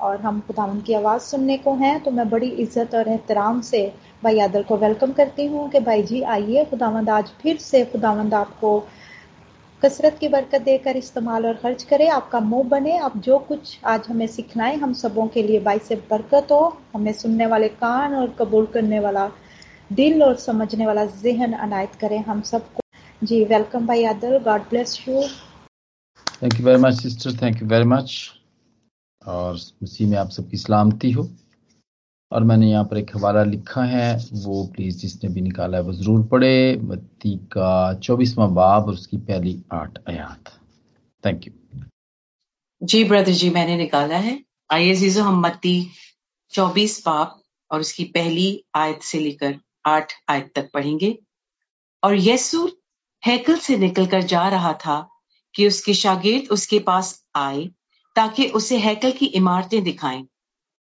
और हम खुदावन की आवाज़ सुनने को हैं तो मैं बड़ी इज़्ज़त और एहतराम से भाई आदल को वेलकम करती हूँ कि भाई जी आइए, खुदावंद आज फिर से खुदावंद आपको कसरत की बरकत देकर इस्तेमाल और खर्च करे, आपका मुँह बने, आप जो कुछ आज हमें सिखलाएँ, हम सबों के लिए बाई से बरकत हो, हमें सुनने वाले कान और कबूल करने वाला दिल और समझने वाला जहन अनायत करें हम सबको। जी वेलकम भाई आदल God bless you thank you very much sister thank you very much और उसी में आप सबकी सलामती हो। और मैंने यहाँ पर एक हवाला लिखा है, वो प्लीज़ जिसने भी निकाला है वो ज़रूर पढ़े। मत्ती का चौबीसवा बाब और उसकी पहली आठ आयात। Thank you ji brother ji, मैंने निकाला है। आइए जीजो हम मत्ती चौबीस बाब और उसकी पहली आयत से लेकर आठ आयत तक पढ़ेंगे। और यसु हैकल से निकलकर जा रहा था कि उसके शागिर्द उसके पास आए। ताकि उसे हैकल की इमारतें दिखाएँ।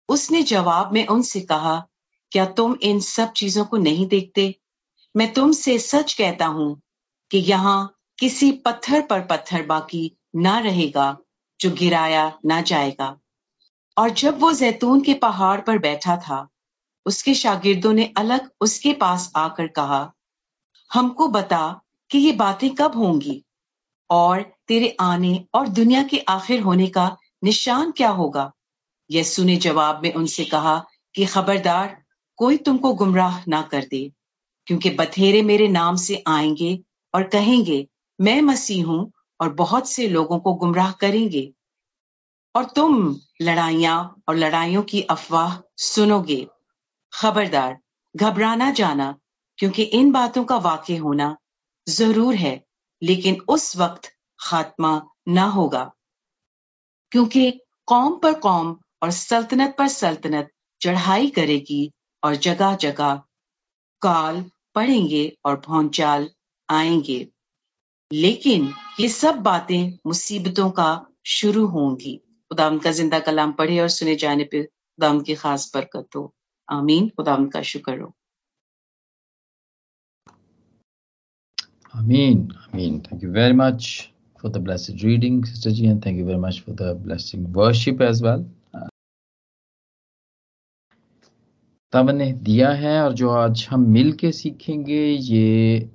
उसने जवाब में उनसे कहा, क्या तुम इन सब चीज़ों को नहीं देखते? मैं तुमसे सच कहता हूँ कि यहाँ किसी पत्थर पर पत्थर बाकी ना रहेगा, जो गिराया ना जाएगा। और जब वो जैतून के पहाड़ पर बैठा था, उसके शागिर्दों ने अलग उसके पास आकर कहा, हमको बता कि ये बातें कब होंगी और तेरे आने और दुनिया के आखिर होने का निशान क्या होगा? यस्सु ने जवाब में उनसे कहा कि, खबरदार, कोई तुमको गुमराह ना कर दे, क्योंकि बथेरे मेरे नाम से आएँगे और कहेंगे, मैं मसीह हूँ और बहुत से लोगों को गुमराह करेंगे। और तुम लड़ाइयाँ और लड़ाइयों की अफवाह सुनोगे। खबरदार, घबराना जाना, क्योंकि इन बातों का वाक्य होना ज़रूर है, लेकिन उस वक्त खात्मा ना होगा। क्योंकि कौम पर कौम और सल्तनत पर सल्तनत चढ़ाई करेगी और जगह जगह काल पड़ेंगे और भौचाल आएँगे। लेकिन ये सब बातें मुसीबतों का शुरू होंगी। खुदाम का ज़िंदा कलाम पढ़े और सुने जाने पर खुदाम की खास बरकत हो। आमीन। खुदाम का शुक्र हो। Amen. Amen. Thank you very much for the blessed reading, Sister Ji, and thank you very much for the blessing worship as well. तब ने दिया है और जो आज हम मिल के सीखेंगे ये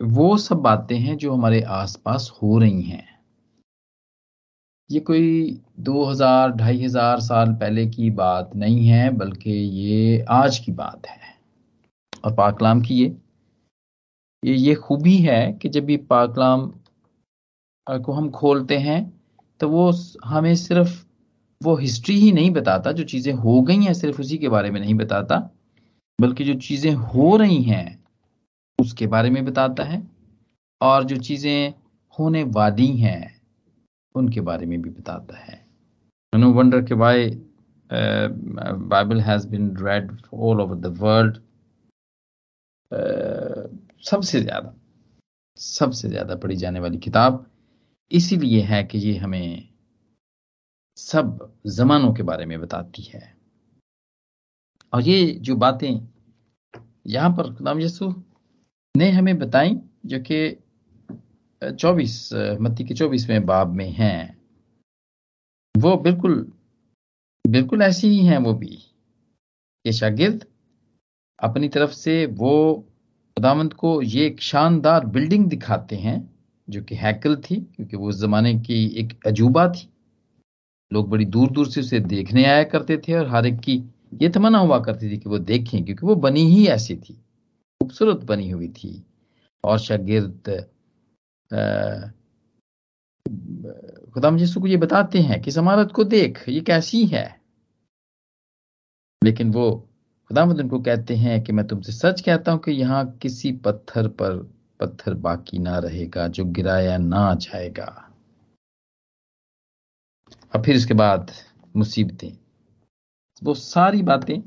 वो सब बातें हैं जो हमारे आसपास हो रही हैं। ये कोई 2000 ढाई हज़ार साल पहले की बात नहीं है बल्कि ये आज की बात है। और पाकलाम की ये ये खूबी है कि जब भी पाकलाम को हम खोलते हैं तो वो हमें सिर्फ़ वो हिस्ट्री ही नहीं बताता, जो चीज़ें हो गई हैं सिर्फ़ उसी के बारे में नहीं बताता, बल्कि जो चीज़ें हो रही हैं, उसके बारे में बताता है, और जो चीज़ें होने वाली हैं, उनके बारे में भी बताता है। नो वंडर के why Bible has been read all over the world सबसे ज़्यादा सबसे ज़्यादा पढ़ी जाने वाली किताब इसीलिए है कि ये हमें सब जमानों के बारे में बताती है। और ये जो बातें यहाँ पर खुदाम यसु ने हमें बताई, जो कि चौबीस मत्ती के चौबीसवें बाब में हैं, वो बिल्कुल बिल्कुल ऐसी ही हैं वो भी। ये शागिर्द अपनी तरफ़ से वो खुदावंत को ये एक शानदार बिल्डिंग दिखाते हैं जो कि हैकल थी, क्योंकि वो उस जमाने की एक अजूबा थी। लोग बड़ी दूर दूर से उसे देखने आया करते थे और हर एक की ये तमन्ना हुआ करती थी कि वो देखें, क्योंकि वो बनी ही ऐसी थी, खूबसूरत बनी हुई थी। और शागिर्द खुदाम यीशु को ये बताते हैं कि इमारत को देख, ये कैसी है? लेकिन वो खुदावंद उनको कहते हैं कि मैं तुमसे सच कहता हूँ कि यहाँ किसी पत्थर पर पत्थर बाकी ना रहेगा, जो गिराया ना जाएगा। और फिर इसके बाद मुसीबतें। वो सारी बातें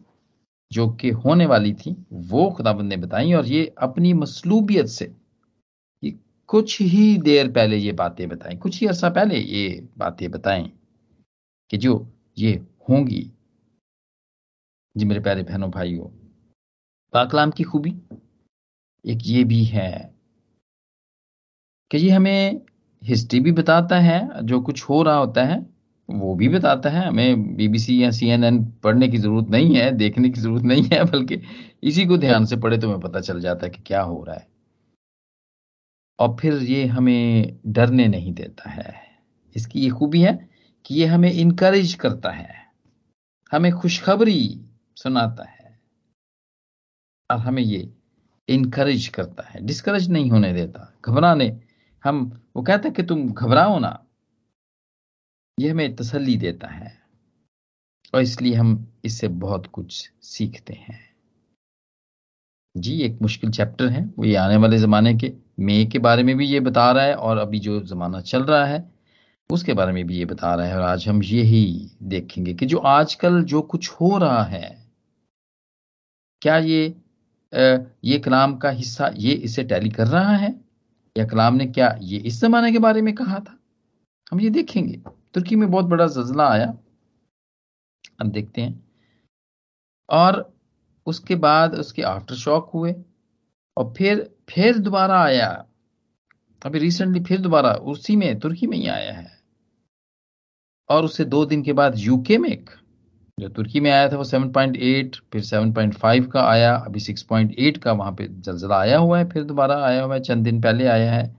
जो कि होने वाली थी, वो खुदाबंद ने बताई और ये अपनी मसलूबियत से, ये कुछ ही देर पहले ये बातें बताएँ कुछ ही अर्सा पहले ये बातें बताएँ कि जो ये होंगी। जी मेरे प्यारे बहनों, भाइयों, पाकलाम की खूबी एक ये भी है कि ये हमें हिस्ट्री भी बताता है, जो कुछ हो रहा होता है, वो भी बताता है। हमें बीबीसी या सीएनएन पढ़ने की ज़रूरत नहीं है, देखने की ज़रूरत नहीं है, बल्कि इसी को ध्यान से पढ़े तो हमें पता चल जाता है कि क्या हो रहा है। और फिर ये हमें डरने नहीं देता है। इसकी ये खूबी है कि ये हमें इनकरेज करता है। हमें खुशखबरी सुनाता है। और हमें ये इनकरेज करता है। डिस्करेज नहीं होने देता, घबराने हम, वो कहता है कि तुम घबराओ ना। ये हमें तसल्ली देता है। और इसलिए हम इससे बहुत कुछ सीखते हैं। जी, एक मुश्किल चैप्टर है। वो ये आने वाले ज़माने के, मे के बारे में भी ये बता रहा है और अभी जो ज़माना चल रहा है, उसके बारे में भी ये बता रहा है। और आज हम यही देखेंगे कि जो आजकल जो कुछ हो रहा है, क्या ये ये कलाम का हिस्सा ये इसे टैली कर रहा है? या कलाम ने क्या ये इस जमाने के बारे में कहा था? हम ये देखेंगे। तुर्की में बहुत बड़ा जजला आया। हम देखते हैं। और उसके बाद उसके आफ्टर शॉक हुए। और फिर फिर दोबारा आया। अभी रिसेंटली फिर दोबारा उसी में, तुर्की में ही आया है। और उससे दो दिन के बाद यूके में एक जो तुर्की में आया था वो 7.8 फिर 7.5 का आया, अभी 6.8 का वहाँ पे जलजला आया हुआ है, फिर दोबारा आया हुआ है, चंद दिन पहले आया है।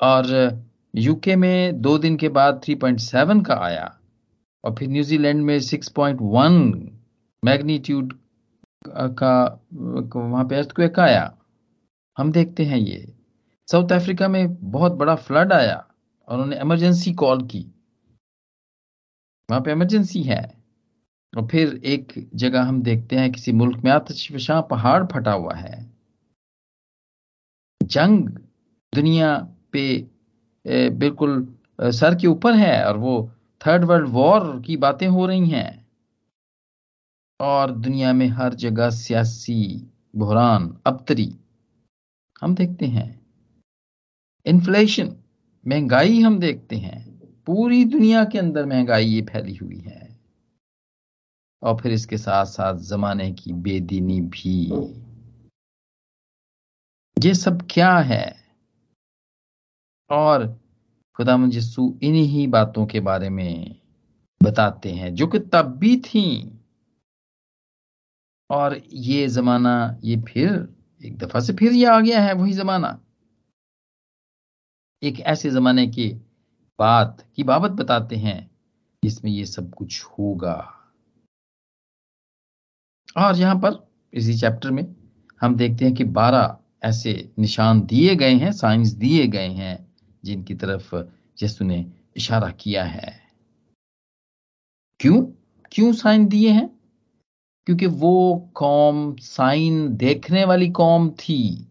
और यूके में दो दिन के बाद 3.7 का आया और फिर न्यूजीलैंड में 6.1 मैग्नीट्यूड का वहाँ पे अर्थक्वेक आया। हम देखते हैं ये। साउथ अफ्रीका में बहुत बड़ा फ्लड आया और उन्होंने इमरजेंसी कॉल की। वहाँ पे इमरजेंसी है। और फिर एक जगह हम देखते हैं किसी मुल्क में आतशफशां पहाड़ फटा हुआ है। जंग दुनिया पे बिल्कुल सर के ऊपर है और वो थर्ड वर्ल्ड वॉर की बातें हो रही हैं। और दुनिया में हर जगह सियासी, बहरान, अबतरी। हम देखते हैं। इन्फ्लेशन, महँगाई हम देखते हैं। पूरी दुनिया के अंदर महँगाई ये फैली हुई है। और फिर इसके साथ साथ जमाने की बेदीनी भी। ये सब क्या है? और खुदा यसू इन्हीं बातों के बारे में बताते हैं, जो कि तब भी थी। और ये जमाना, ये फिर, एक दफ़ा से फिर ये आ गया है, वही जमाना। एक ऐसे जमाने की बात की बाबत बताते हैं, जिसमें ये सब कुछ होगा। और यहाँ पर इसी चैप्टर में हम देखते हैं कि बारह ऐसे निशान दिए गए हैं साइंस दिए गए हैं, जिनकी तरफ़ यसु ने इशारा किया है। क्यों? क्यों साइन दिए हैं? क्योंकि वो कौम साइन देखने वाली कौम थी।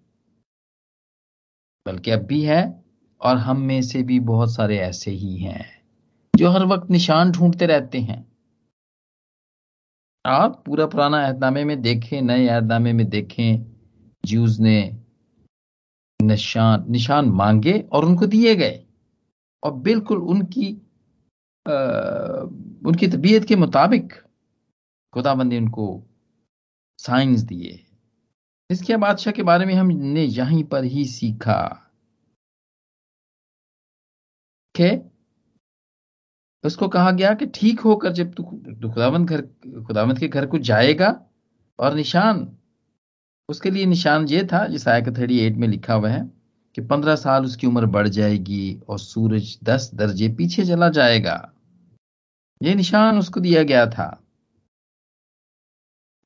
बल्कि अब भी है और हम में से भी बहुत सारे ऐसे ही हैं, जो हर वक्त निशान ढूंढते रहते हैं। आप पूरा पुराना अहदनामे में देखें नए अहदनामे में देखें जूस ने निशान निशान मांगे और उनको दिए गए। और बिल्कुल उनकी आ, उनकी तबीयत के मुताबिक खुदाबंद ने उनको साइंस दिए। इसके बादशाह के बारे में हमने यहीं पर ही सीखा। के उसको कहा गया कि ठीक होकर जब तू खुदावंत घर, खुदावंत के घर को जाएगा और निशान, उसके लिए निशान ये था, जिस आया थर्टी एट में लिखा हुआ है, कि पंद्रह साल उसकी उम्र बढ़ जाएगी और सूरज दस दर्जे पीछे चला जाएगा। ये निशान उसको दिया गया था।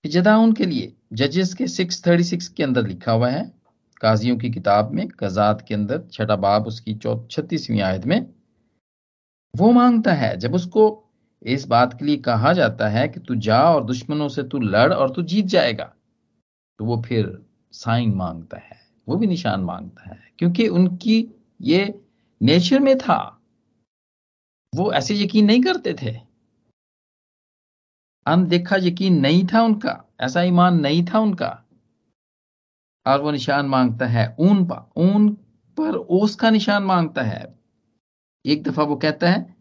जदाउन के लिए, जजेस के 636 के अंदर लिखा हुआ है, काजियों की किताब में, कजात के अंदर, छठा बाब उसकी छत्तीसवीं आयत में वो माँगता है। जब उसको इस बात के लिए कहा जाता है कि तू जा और दुश्मनों से तू लड़ और तू जीत जाएगा तो वो फिर साइन माँगता है। वो भी निशान माँगता है, क्योंकि उनकी ये नेचर में था। वो ऐसे यकीन नहीं करते थे। अनदेखा यकीन नहीं था उनका, ऐसा ईमान नहीं था उनका। और वो निशान माँगता है ऊन पर ऊन पर ओस का निशान माँगता है। एक दफ़ा वो कहता है,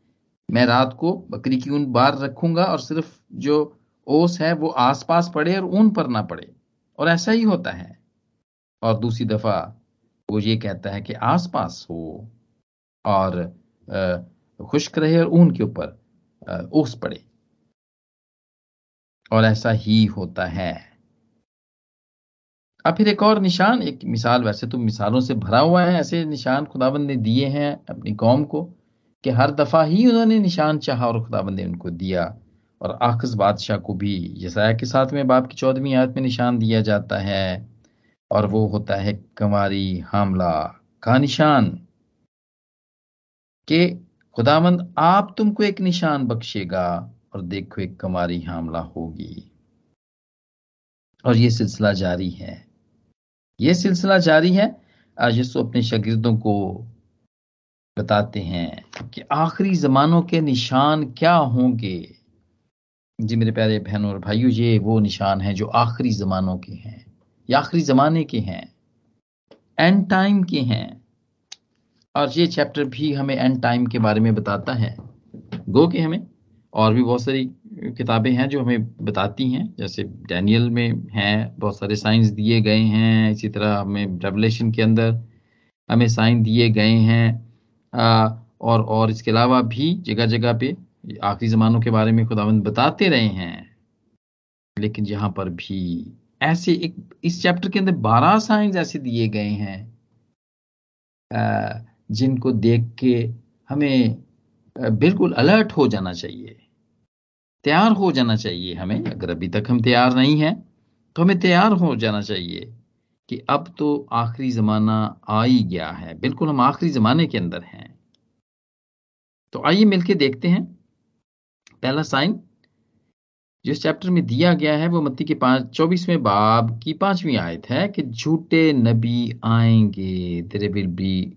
मैं रात को बकरी की ऊन बाहर रखूँगा और सिर्फ़ जो ओस है वो आसपास पड़े और ऊन पर ना पड़े। और ऐसा ही होता है। और दूसरी दफ़ा वो ये कहता है कि आसपास हो और खुश्क रहे और ऊन के ऊपर ओस पड़े। और ऐसा ही होता है। अब फिर एक और निशान, एक मिसाल, वैसे तो मिसालों से भरा हुआ है, ऐसे निशान खुदाबंद ने दिए हैं अपनी कौम को, कि हर दफ़ा ही उन्होंने निशान चाहा और खुदाबंद ने उनको दिया। और आखिस बादशाह को भी यसाया के साथ में बाप की चौदहवीं आयत में निशान दिया जाता है, और वो होता है कंवारी हामला का निशान। कि खुदावंद आप तुमको एक निशान बख्शेगा और देखो एक कमारी हामला होगी। और ये सिलसिला जारी है। ये सिलसिला जारी है। यीशु अपने शागिर्दों को बताते हैं कि आखिरी जमानों के निशान क्या होंगे। जी मेरे प्यारे बहनों और भाइयों, ये वो निशान हैं जो आखिरी जमानों के हैं, या आखिरी जमाने के हैं एंड टाइम के हैं। और ये चैप्टर भी हमें एंड टाइम के बारे में बताता है। गो के हमें, और भी बहुत सारी किताबें हैं जो हमें बताती हैं। जैसे डैनियल में हैं, बहुत सारे साइंस दिए गए हैं, इसी तरह हमें रेवलेशन के अंदर हमें साइन दिए गए हैं। और और इसके अलावा भी जगह जगह पे आखिरी ज़मानों के बारे में खुदावंद बताते रहे हैं। लेकिन यहाँ पर भी ऐसे एक, इस चैप्टर के अंदर बारह साइंस ऐसे दिए गए हैं जिनको देख के हमें बिल्कुल अलर्ट हो जाना चाहिए। तैयार हो जाना चाहिए हमें। अगर अभी तक हम तैयार नहीं हैं तो हमें तैयार हो जाना चाहिए कि अब तो आखिरी जमाना आ ही गया है। बिल्कुल हम आखिरी जमाने के अंदर हैं। तो आइए मिलके देखते हैं। पहला साइन जिस चैप्टर में दिया गया है, वो मत्ती के पाँच चौबीसवें बाब की पांचवी आयत है कि झूठे नबी आएँगे, तेरे विल बी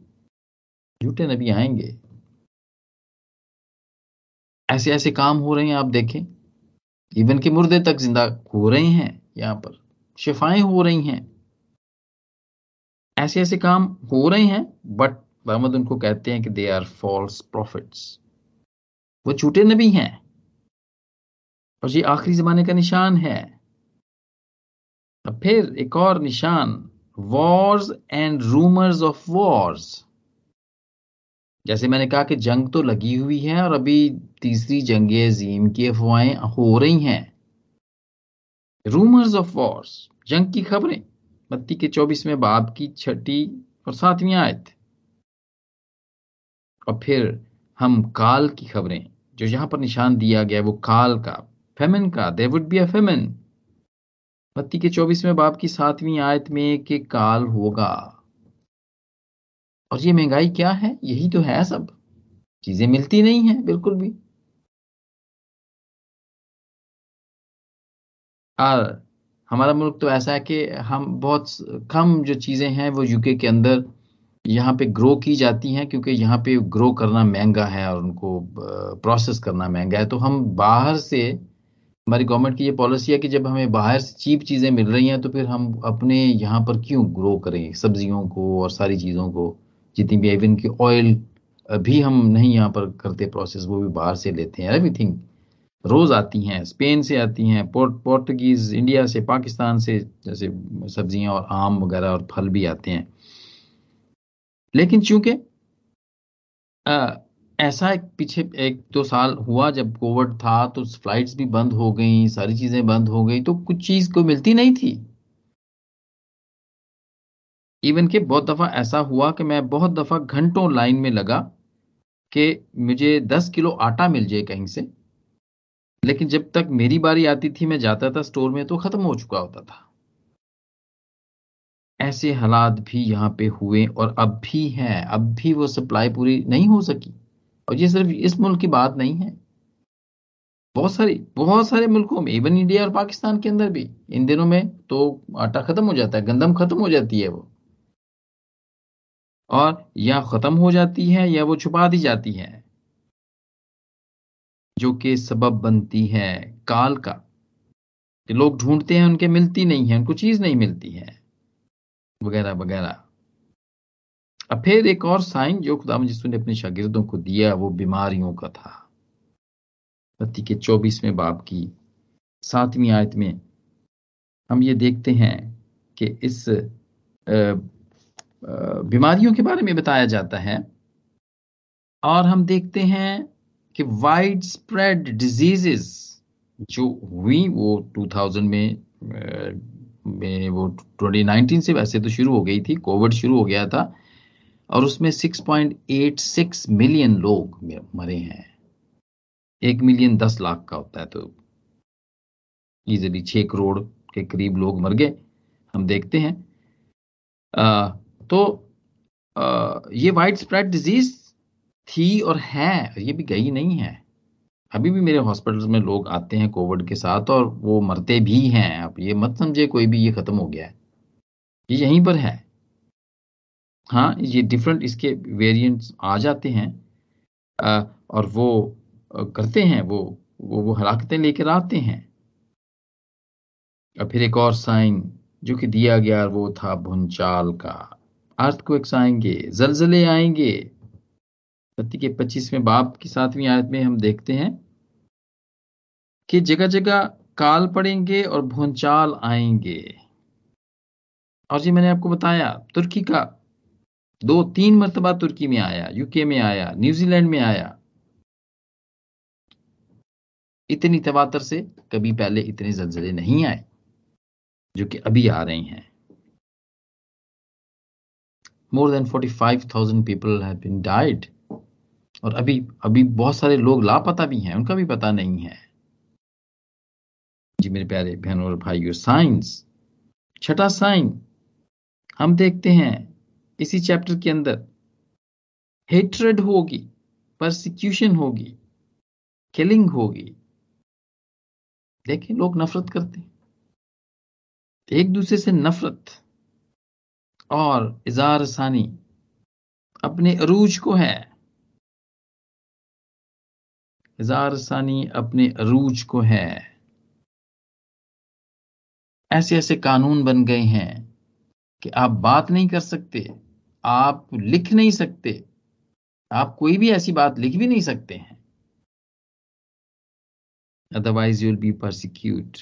झूठे नबी आएँगे। ऐसे ऐसे काम हो रहे हैं, आप देखें। इवन के मुर्दे तक ज़िंदा हो रहे हैं, यहाँ पर शिफाएँ हो रही हैं। ऐसे ऐसे काम हो रहे हैं बट मोहम्मद उनको कहते हैं कि दे आर फॉल्स प्रॉफिट्स वो झूठे नबी हैं। और ये आखिरी जमाने का निशान है। अब फिर एक और निशान wars and rumours of wars जैसे मैंने कहा कि जंग तो लगी हुई है और अभी तीसरी जंग अजीम की अफवाहें हो रही हैं। रूमर्स ऑफ़ वॉर्स जंग की खबरें, बत्ती के चौबीसवें बाब की छठी और सातवीं आयत। और फिर हम काल की खबरें, जो यहाँ पर निशान दिया गया वो काल का फेमिन का they would be a famine बत्ती के चौबीसवें बाब की सातवीं आयत में के काल होगा। और ये महँगाई क्या है? यही तो है सब। चीज़ें मिलती नहीं है, बिल्कुल भी। और हमारा मुल्क तो ऐसा है कि हम बहुत कम जो चीज़ें हैं वो यूके के अंदर यहाँ पे ग्रो की जाती हैं क्योंकि यहाँ पे ग्रो करना महँगा है और उनको प्रोसेस करना महँगा है। तो हम बाहर से, हमारी गवर्नमेंट की ये पॉलिसी है कि जब हमें बाहर से चीप चीज़ें मिल रही हैं तो फिर हम अपने यहाँ पर क्यों ग्रो करें? सब्जियों को और सारी चीज़ों को। जितनी भी इवन की ऑयल भी हम नहीं यहाँ पर करते प्रोसेस वो भी बाहर से लेते हैं। एवरीथिंग रोज आती हैं स्पेन से आती हैं पोर्ट पोर्टुगीज इंडिया से पाकिस्तान से, जैसे सब्ज़ियाँ और आम वगैरह और फल भी आते हैं। लेकिन चूँकि ऐसा एक पीछे एक दो साल हुआ जब कोविड था तो फ्लाइट्स भी बंद हो गई, सारी चीज़ें बंद हो गई तो कुछ चीज़ को मिलती नहीं थी। इवन के बहुत दफ़ा ऐसा हुआ कि मैं बहुत दफ़ा घंटों लाइन में लगा कि मुझे दस किलो आटा मिल जाए कहीं से। लेकिन जब तक मेरी बारी आती थी, मैं जाता था स्टोर में तो खत्म हो चुका होता था। ऐसे हालात भी यहाँ पे हुए और अब भी है। अब भी वो सप्लाई पूरी नहीं हो सकी। और ये सिर्फ़ इस मुल्क की बात नहीं है। बहुत सारी, बहुत सारे मुल्कों में इवन इंडिया और पाकिस्तान के अंदर भी, इन दिनों में तो आटा खत्म हो जाता है, गंदम खत्म हो जाती है वो। और या खत्म हो जाती है या वो छुपा दी जाती है। जो कि सबब बनती है काल का। कि लोग ढूंढते हैं, उनके मिलती नहीं है, उनको चीज़ नहीं मिलती है। वगैरह वगैरह। अब फिर एक और साइन जो खुदा जिसु ने अपने शागिर्दों को दिया, वो बीमारियों का था। पति के चौबीसवें बाब की सातवीं आयत में हम ये देखते हैं कि इस बीमारियों के बारे में बताया जाता है। और हम देखते हैं कि वाइड स्प्रेड डिजीजेस जो हुई वो 2000 में में वो 2019 से वैसे तो शुरू हो गई थी कोविड शुरू हो गया था, और उसमें 6.86 मिलियन लोग मरे हैं। एक मिलियन दस लाख का होता है तो इजिली छह करोड़ के करीब लोग मर गए। हम देखते हैं। तो आ, ये वाइड स्प्रेड डिज़ीज़ थी और है ये भी गई नहीं है। अभी भी मेरे हॉस्पिटल्स में लोग आते हैं कोविड के साथ और वो मरते भी हैं। अब ये मत समझे कोई भी ये खत्म हो गया है। ये यहीं पर है। हाँ ये डिफरेंट इसके वेरिएंट्स आ जाते हैं आ, और वो करते हैं वो वो वो हलाकतें लेकर आते हैं। और फिर एक और साइन जो कि दिया गया वो था भुंचाल का। अर्थ को आएँगे, जलजले आएँगे। पति के पच्चीसवें बाप की सातवीं आयत में हम देखते हैं कि जगह जगह काल पड़ेंगे और भूचाल आएँगे। और जी मैंने आपको बताया, तुर्की का दो, तीन मरतबा तुर्की में आया यूके में आया न्यूजीलैंड में आया। इतनी तवातर से कभी पहले इतने जलजले नहीं आए, जो कि अभी आ रहे हैं। More than forty five thousand people died और अभी अभी बहुत सारे लोग लापता भी हैं, उनका भी पता नहीं है। जी मेरे प्यारे बहनों और भाइयों, साइंस, छठा साइन, हम देखते हैं इसी चैप्टर के अंदर। हेट्रेड होगी परसिक्यूशन होगी किलिंग होगी। देखिए लोग नफरत करते हैं। एक दूसरे से नफरत। और इजार सानी। अपने अरूज को है। इजार सानी अपने अरूज को है। ऐसे ऐसे कानून बन गए हैं कि आप बात नहीं कर सकते, आप लिख नहीं सकते, आप कोई भी ऐसी बात लिख भी नहीं सकते हैं। अदरवाइज़ यूल बी परसिक्यूट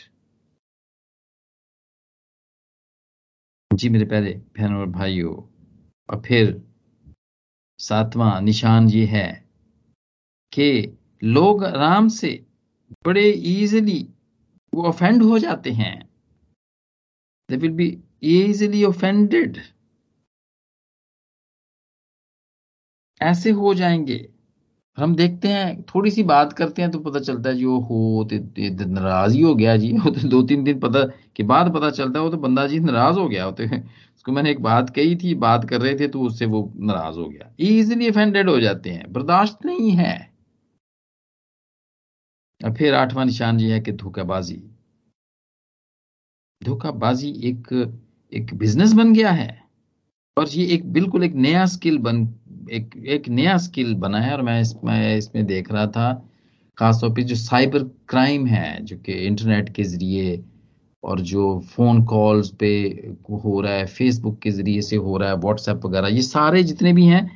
जी मेरे प्यारे बहनों और भाइयों, और फिर सातवां निशान ये है कि लोग आराम से बड़े इजीली वो ऑफेंड हो जाते हैं। They will be easily offended ऐसे हो जाएँगे। हम देखते हैं, थोड़ी सी बात करते हैं तो पता चलता है जी हो नाराज़ ही हो गया जी। वो तो दो तीन दिन पता, के बाद पता चलता है, वो तो बंदा जी नाराज़ हो गया होते हैं। उसको मैंने एक बात कही थी, बात कर रहे थे तो उससे वो नाराज़ हो गया। इजिली ऑफेंडेड हो जाते हैं, बर्दाश्त नहीं है। और फिर आठवां निशान ये है कि धोखाबाजी। धोखाबाजी एक एक बिज़नेस बन गया है। और ये एक, बिल्कुल एक नया स्किल बन एक एक नया स्किल बना है और मैं इसमें इसमें देख रहा था, खासतौर पे जो साइबर क्राइम है, जो कि इंटरनेट के ज़रिए और जो फ़ोन कॉल्स पे हो रहा है फेसबुक के ज़रिए से हो रहा है व्हाट्सएप वगैरह, ये सारे जितने भी हैं,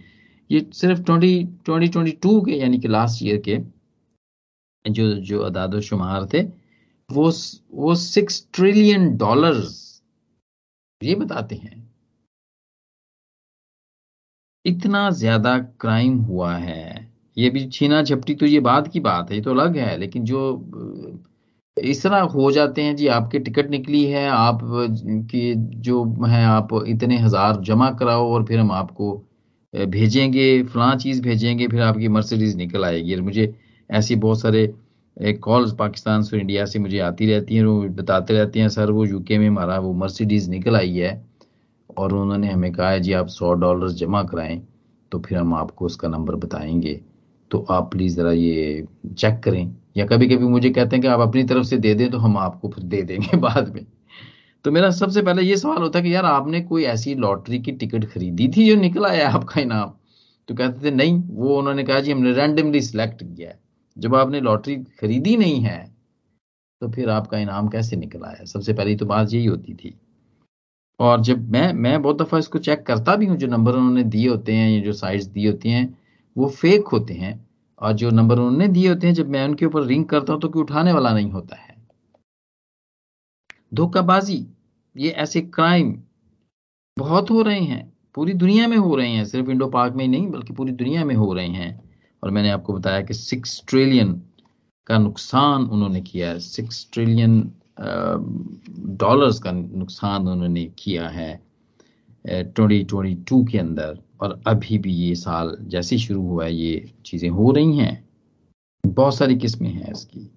ये सिर्फ़ ट्वेंटी ट्वेंटी ट्वेंटी टू के, यानी कि लास्ट ईयर के, जो जो अदाद शुमार थे, वो वो सिक्स ट्रिलियन डॉलर्स ये बताते हैं। इतना ज़्यादा क्राइम हुआ है। ये भी छीना झपटी तो ये बात की बात है, ये तो अलग है, लेकिन जो इस तरह हो जाते हैं, जी आपकी टिकट निकली है, आप, की जो है, आप इतने हज़ार जमा कराओ और फिर हम आपको भेजेंगे, फलां चीज़ भेजेंगे, फिर आपकी मर्सिडीज निकल आएगी। और मुझे ऐसी बहुत सारे कॉल्स पाकिस्तान से इंडिया से मुझे आती रहती हैं, वो बताते रहते हैं, सर, वो यूके में हमारा वो मर्सिडीज निकल आई है। और उन्होंने हमें कहा है जी, आप सौ डॉलर जमा कराएँ तो फिर हम आपको उसका नंबर बताएँगे। तो आप प्लीज़ ज़रा ये चेक करें। या कभी कभी मुझे कहते हैं कि आप अपनी तरफ़ से दे दें तो हम आपको फिर दे देंगे बाद में। तो मेरा सबसे पहले ये सवाल होता है कि, यार, आपने कोई ऐसी लॉटरी की टिकट खरीदी थी जो निकला है आपका इनाम? तो कहते थे, नहीं। वो उन्होंने कहा, जी, हमने रैंडमली सिलेक्ट किया है। जब आपने लॉटरी खरीदी नहीं है तो फिर आपका इनाम कैसे निकला है? सबसे पहली तो बात यही होती थी और जब मैं मैं बहुत दफ़ा इसको चेक करता भी हूँ, जो नंबर उन्होंने दिए होते हैं या जो साइट्स दी होती हैं, वो फेक होते हैं। और जो नंबर उन्होंने दिए होते हैं, जब मैं उनके ऊपर रिंग करता हूँ तो कोई उठाने वाला नहीं होता है। धोखाबाजी, ये ऐसे क्राइम बहुत हो रहे हैं। पूरी दुनिया में हो रहे हैं। सिर्फ़ इंडो पार्क में ही नहीं, बल्कि पूरी दुनिया में हो रहे हैं। और मैंने आपको बताया कि सिक्स ट्रिलियन का नुकसान उन्होंने किया है। सिक्स ट्रिलियन डॉलर्स का नुकसान उन्होंने किया है ट्वेंटी ट्वेंटी टू के अंदर, और अभी भी ये साल जैसे शुरू हुआ है, ये चीज़ें हो रही हैं। बहुत सारी किस्में हैं इसकी।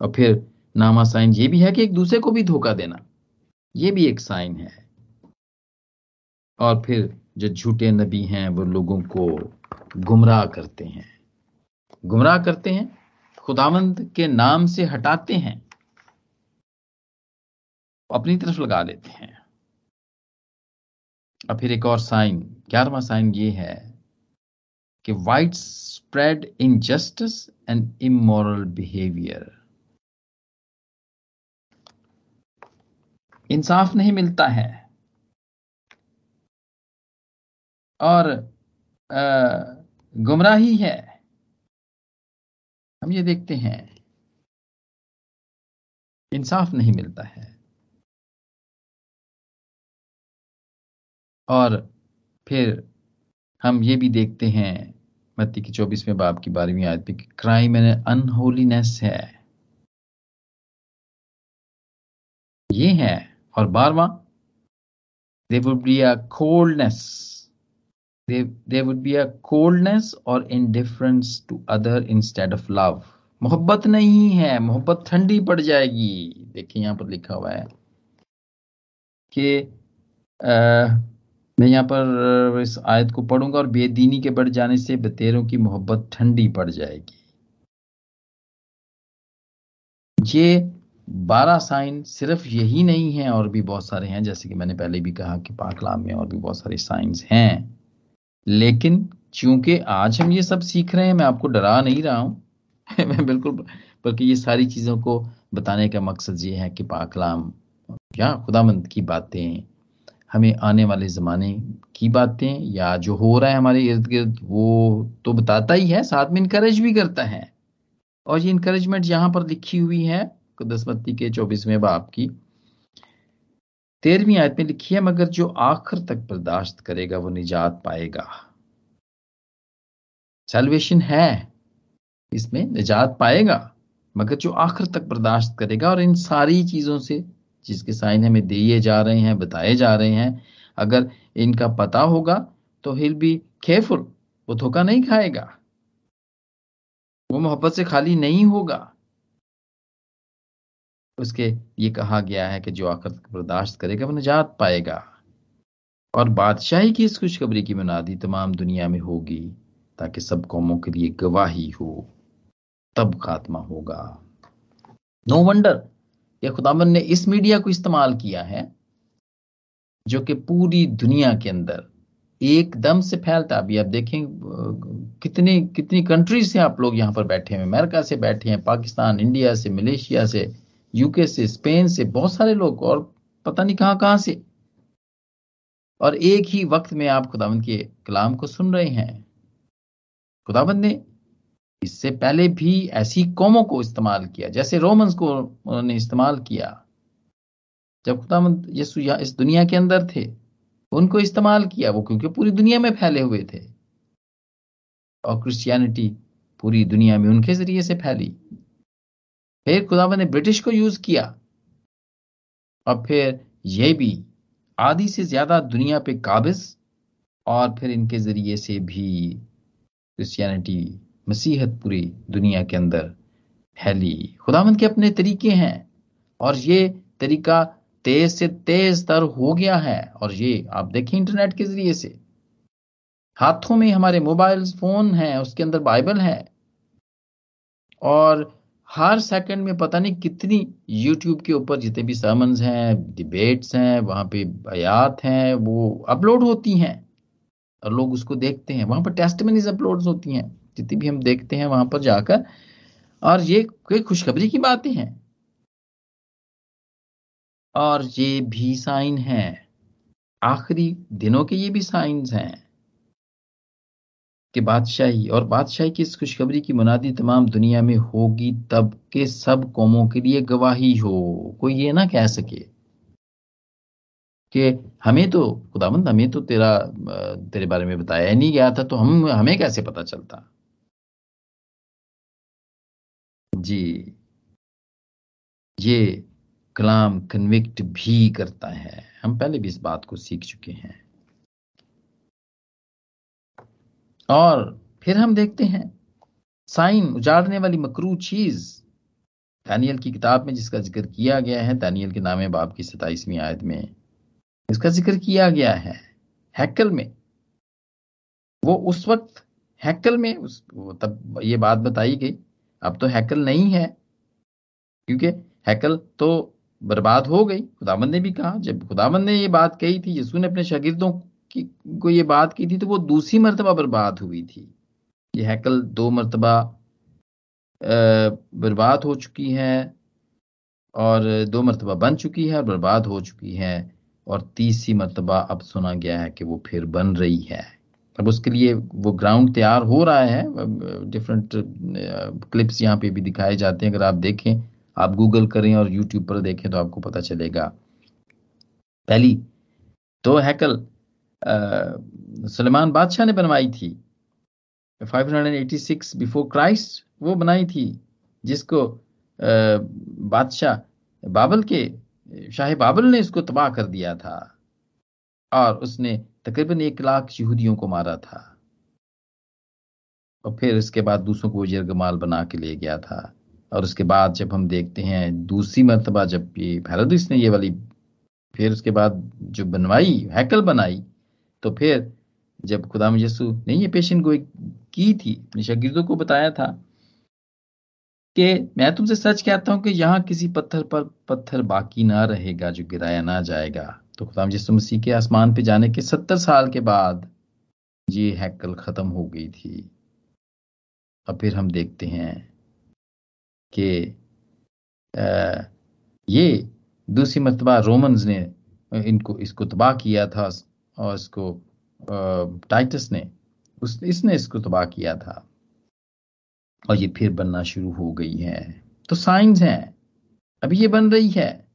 और फिर नामा साइन, ये भी है कि एक दूसरे को भी धोखा देना, ये भी एक साइन है। और फिर जो झूठे नबी हैं, वो लोगों को गुमराह करते हैं। गुमराह करते हैं खुदावंद के नाम से हटाते हैं अपनी तरफ़ लगा लेते हैं। और फिर एक और साइन। ग्यारहवा साइन ये है कि widespread injustice and immoral behaviour इंसाफ नहीं मिलता है। और गुमराही है। हम ये देखते हैं। इंसाफ नहीं मिलता है। और फिर हम ये भी देखते हैं मत्ती की चौबीसवें बाब की बारहवीं आयत पे क्राइम एंड अनहोलीनेस है। ये है और बारवा they would be a coldness they would be a coldness और indifference to other instead of love मोहब्बत नहीं है, मोहब्बत ठंडी पड़ जाएगी। देखिए यहाँ पर लिखा हुआ है कि मैं यहाँ पर इस आयत को पढ़ूँगा और बेदीनी के बढ़ जाने से बतेरों की मोहब्बत ठंडी पड़ जाएगी। ये बारह साइन सिर्फ़ यही नहीं है, और भी बहुत सारे हैं, जैसे कि मैंने पहले भी कहा कि पाकलाम में और भी बहुत सारे साइंस हैं। लेकिन चूँकि आज हम ये सब सीख रहे हैं, मैं आपको डरा नहीं रहा हूँ। मैं बिल्कुल, बल्कि ये सारी चीज़ों को बताने का मकसद ये है कि पाकलाम या खुदामंद की बातें हमें आने वाले ज़माने की बातें या जो हो रहा है हमारे इर्द गिर्द, वो तो बताता ही है, साथ में इनकरेज भी करता है। और ये इनकरेजमेंट यहाँ पर लिखी हुई है दसमती के चौबीसवें बाप की। तेरहवीं आयत में लिखी है, मगर जो आखिर तक बर्दाश्त करेगा, वो निजात पाएगा। सेल्वेशन है, इसमें निजात पाएगा, मगर जो आखिर तक बर्दाश्त करेगा और इन सारी चीज़ों से जिसके साइन हमें दिए जा रहे हैं, बताए जा रहे हैं, अगर इनका पता होगा तो हिल भी केयरफुल वो धोखा नहीं खाएगा। वो मोहब्बत से खाली नहीं होगा। उसके ये कहा गया है कि जो आखिर बर्दाश्त करेगा, वो निजात पाएगा। और बादशाही की इस खुशखबरी की मुनादी तमाम दुनिया में होगी, ताकि सब कौमों के लिए गवाही हो, तब खात्मा होगा। नो no वंडर कि खुदावन ने इस मीडिया को इस्तेमाल किया है, जो कि पूरी दुनिया के अंदर एकदम से फैलता अभी आप देखें कितनी कितनी कंट्रीज़ से आप लोग यहाँ पर बैठे हैं। अमेरिका से बैठे हैं, पाकिस्तान, इंडिया से, मलेशिया से, यूके से, स्पेन से, बहुत सारे लोग और पता नहीं कहाँ कहाँ से। और एक ही वक्त में आप खुदावंद के कलाम को सुन रहे हैं। खुदावंद ने इससे पहले भी ऐसी कौमों को इस्तेमाल किया, जैसे रोमन्स को उन्होंने इस्तेमाल किया। जब खुदामंद यसु इस दुनिया के अंदर थे, उनको इस्तेमाल किया वो, क्योंकि पूरी दुनिया में फैले हुए थे। और क्रिश्चियनिटी पूरी दुनिया में उनके ज़रिए से फैली। फिर खुदावन ने ब्रिटिश को यूज़ किया। और फिर यह भी, आधी से ज़्यादा दुनिया पे काबिज, और फिर इनके ज़रिए से भी क्रिश्चियनिटी मसीहत पूरी दुनिया के अंदर फैली। खुदावंत के अपने तरीके हैं और ये तरीका तेज से तेज तर हो गया है और ये आप देखें इंटरनेट के ज़रिए से। हाथों में हमारे मोबाइल फ़ोन है, उसके अंदर बाइबल है। और हर सेकंड में पता नहीं कितनी यूट्यूब के ऊपर जितने भी समन्स हैं डिबेट्स हैं, वहाँ पे बयात हैं, वो अपलोड होती हैं। और लोग उसको देखते हैं। वहाँ पर टेस्टमनीज अपलोड होती हैं। जितनी भी हम देखते हैं वहाँ पर जाकर, और ये कोई खुशखबरी की बातें हैं। और ये भी साइन है। आखिरी दिनों के ये भी साइंस हैं। कि बादशाही, और बादशाही की इस खुशखबरी की मुनादी तमाम दुनिया में होगी तब के सब कौमों के लिए गवाही हो। कोई ये ना कह सके कि हमें तो खुदाबंद हमें तो तेरा तेरे बारे में बताया नहीं गया था तो हम, हमें कैसे पता चलता? जी। ये कलाम कन्विक्ट भी करता है। हम पहले भी इस बात को सीख चुके हैं। और फिर हम देखते हैं, साइन उजाड़ने वाली मकरू चीज़। दानियल की किताब में जिसका ज़िक्र किया गया है, दानियल के नामे बाप की सताइसवीं आयत में, इसका ज़िक्र किया गया है हैकल में। वो उस वक्त हैकल में उस तब ये बात बताई गई अब तो हैकल नहीं है। क्योंकि हैकल तो बर्बाद हो गई। खुदावन ने भी कहा, जब खुदावन ने ये बात कही थी यसू ने अपने शागिर्दों की, को ये बात की थी तो वो दूसरी मरतबा बर्बाद हुई थी। ये हैकल दो मरतबा बर्बाद हो चुकी है और दो मरतबा बन चुकी है और बर्बाद हो चुकी है और तीसरी मरतबा अब सुना गया है कि वो फिर बन रही है। अब उसके लिए वो ग्राउंड तैयार हो रहा है। डिफरेंट क्लिप्स यहाँ पे भी दिखाए जाते हैं। अगर आप देखें, आप गूगल करें और यूट्यूब पर देखें तो आपको पता चलेगा। पहली तो हैकल सलमान बादशाह ने बनवाई थी। 586 बिफोर क्राइस्ट वो बनाई थी, जिसको बादशाह बाबल के, शाह बाबल ने इसको तबाह कर दिया था। और उसने तकरीबन एक लाख यहूदियों को मारा था। और फिर इसके बाद दूसरों को जरगमाल बना के ले गया था। और उसके बाद जब हम देखते हैं, दूसरी मरतबा जब ये हेरोदिस ने ये वाली, फिर उसके बाद जो बनवाई, हैकल बनाई तो फिर जब खुदाम यसु ने ये पेशन गोई की थी, अपने शागिर्दों को बताया था कि मैं तुमसे सच कहता हूँ कि यहाँ किसी पत्थर पर पत्थर बाकी ना रहेगा, जो गिराया ना जाएगा। तो खुदाम यसु मसीह के आसमान पे जाने के सत्तर साल के बाद ये हैकल खत्म हो गई थी। अब फिर हम देखते हैं कि ये दूसरी मरतबा रोमन्स ने इनको, इसको तबाह किया था और इसको टाइटस ने, उस, इसने इसको तबाह किया था। और ये फिर बनना शुरू हो गई है। तो साइंस हैं। अभी ये बन रही है।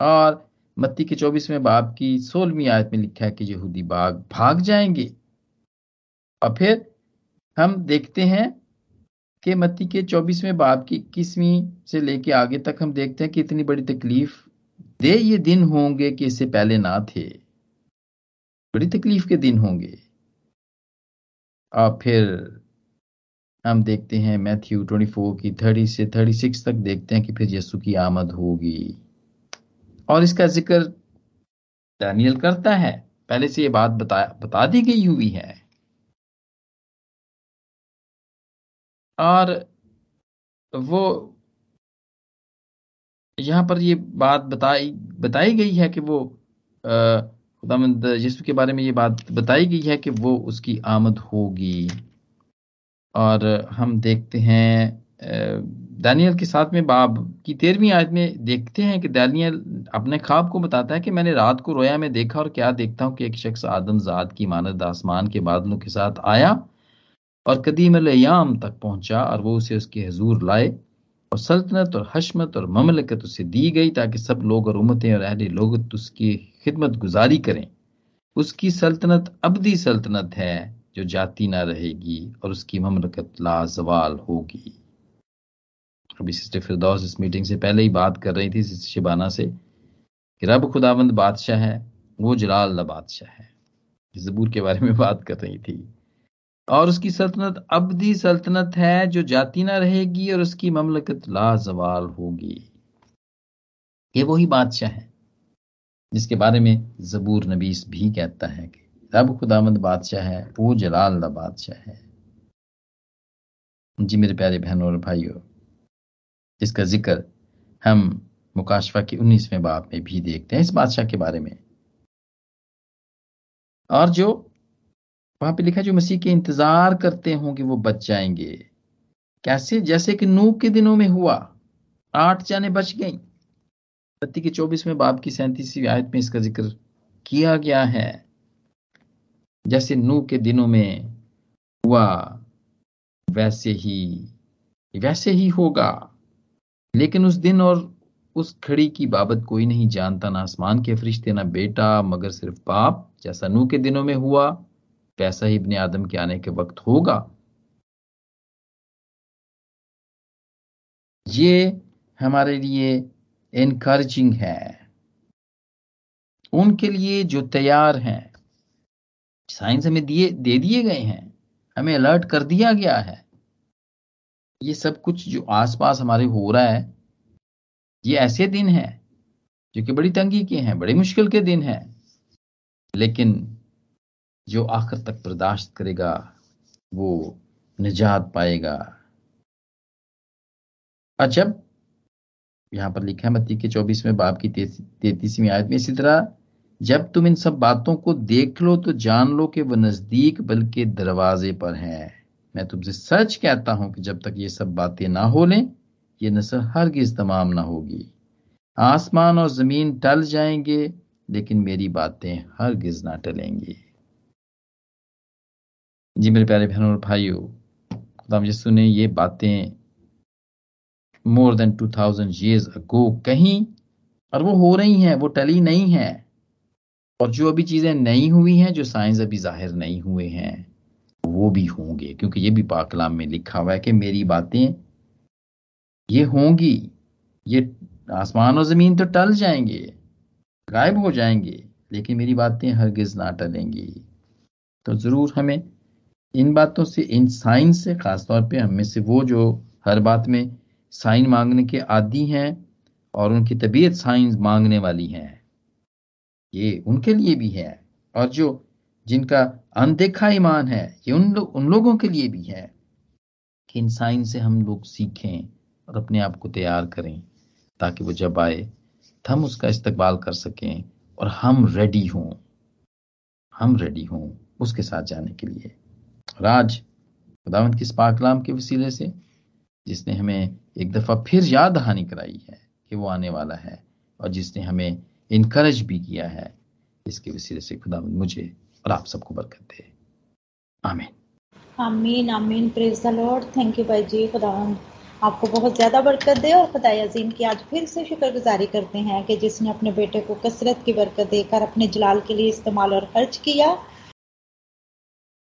और मत्ती के चौबीसवें बाब की सोलहवीं आयत में लिखा है कि यहूदी बाग भाग जाएँगे। और फिर हम देखते हैं कि मत्ती के चौबीसवें बाब की इक्कीसवीं से लेके आगे तक हम देखते हैं कि इतनी बड़ी तकलीफ़ दे ये दिन होंगे कि इससे पहले ना थे। बड़ी तकलीफ़ के दिन होंगे। और फिर हम देखते हैं मैथ्यू 24 की 30 से 36 तक देखते हैं कि फिर यीशु की आमद होगी। और इसका ज़िक्र दानियल करता है। पहले से ये बात बता बता दी गई हुई है। और वो यहाँ पर ये बात बताई बताई गई है कि वो खुदामंद यीशु के बारे में ये बात बताई गई है कि वो उसकी आमद होगी। और हम देखते हैं दानियल के साथ में बाब की तेरहवीं आयत में देखते हैं कि दानियल अपने ख्वाब को बताता है कि मैंने रात को रोया, में देखा और क्या देखता हूँ कि एक शख्स आदम जात की मानद आसमान के बादलों के साथ आया और कदीम अयाम तक पहुँचा और वो उसे उसके हजूर लाए और सल्तनत और हशमत और ममलकत उसे दी गई ताकि सब लोग और उमतें और अहले लोग उसकी खिदमत गुजारी करें। उसकी सल्तनत अबदी सल्तनत है जो जाती ना रहेगी और उसकी ममलकत लाजवाल होगी। अभी सिस्टर फिरदौस इस मीटिंग से पहले ही बात कर रही थी शिबाना से कि रब खुदाबंद बादशाह है, वो जलाल बादशाह है। जबूर के बारे में बात कर रही थी। और उसकी सल्तनत अब अबदी सल्तनत है जो जाती ना रहेगी और उसकी ममलकत लाजवाल होगी। ये वही बादशाह है, जिसके बारे में जबूर नबीस भी कहता है कि रब खुदामंद बादशाह है, वो जलाल बादशाह है। जी मेरे प्यारे बहनों और भाइयों इसका ज़िक्र हम मुकाशफा के उन्नीसवें बाप में भी देखते हैं इस बादशाह के बारे में। और जो वहाँ पे लिखा जो मसीह के इंतज़ार करते हों वो बच जाएँगे। कैसे? जैसे कि नूह के दिनों में हुआ, आठ जाने बच गई। पति के चौबीसवें बाप की सैंतीसवीं आयत में इसका ज़िक्र किया गया है। जैसे नूह के दिनों में हुआ, वैसे ही वैसे ही होगा। लेकिन उस दिन और उस खड़ी की बाबत कोई नहीं जानता, ना आसमान के फरिश्ते, ना बेटा, मगर सिर्फ़ बाप, जैसा नूह के दिनों में हुआ, वैसा ही इब्ने आदम के आने के वक्त होगा। ये हमारे लिए इनकरेजिंग है। उनके लिए जो तैयार हैं, साइंस हमें दिए, दे दिए गए हैं, हमें अलर्ट कर दिया गया है। ये सब कुछ जो आसपास हमारे हो रहा है, ये ऐसे दिन हैं, जो कि बड़ी तंगी के हैं, बड़ी मुश्किल के दिन हैं, लेकिन जो आखिर तक बर्दाश्त करेगा, वो निजात पाएगा। और जब यहाँ पर लिखा है, मत्ती के चौबीसवें बाप की तैतीसवीं आयत में, इसी तरह, जब तुम इन सब बातों को देख लो तो जान लो कि वह नज़दीक, बल्कि दरवाजे पर है। मैं तुमसे सच कहता हूँ कि जब तक ये सब बातें ना हो लें, ये नस्ल हरगिज तमाम ना होगी। आसमान और ज़मीन टल जाएँगे, लेकिन मेरी बातें हरगिज ना टलेंगी। जी मेरे प्यारे बहनों और भाइयों खुदाम यीशु ने ये बातें more than two thousand years ago कहीं, और वो हो रही हैं, वो टली नहीं है। और जो अभी चीज़ें नहीं हुई हैं, जो साइंस अभी ज़ाहिर नहीं हुए हैं। वो भी होंगे, क्योंकि ये भी पाकलाम में लिखा हुआ है कि मेरी बातें ये होंगी, ये आसमान और ज़मीन तो टल जाएँगे, गायब हो जाएँगे, लेकिन मेरी बातें हरगिज ना टलेंगी। तो ज़रूर हमें इन बातों से, इन साइन से, खासतौर पे हम से वो जो हर बात में साइन मांगने के आदि हैं और उनकी तबीयत साइन मांगने वाली है, ये उनके लिए भी है और जो जिनका अनदेखा ईमान है ये उन लो, उन लोगों के लिए भी है कि इन साइन से हम लोग सीखें और अपने आप को तैयार करें ताकि वो जब आए तो हम उसका इस्तकबाल कर सकें और हम रेडी हों। हम रेडी हों उसके साथ जाने के लिए। राज खुदावंत की पाकलाम के वसीले से जिसने हमें एक दफ़ा फिर याद दहानी कराई है कि वो आने वाला है और जिसने हमें इनकरेज भी किया है इसके वसीले से खुदा मुझे और आप सबको बरकत दे। आमीन। आमीन आमीन। Praise the Lord thank you भाई जी। खुदा आपको बहुत ज़्यादा बरकत दे और खुदा अजीम की आज फिर से शुक्रगुजारी करते हैं कि जिसने अपने बेटे को कसरत की बरकत देकर अपने जलाल के लिए इस्तेमाल और खर्च किया।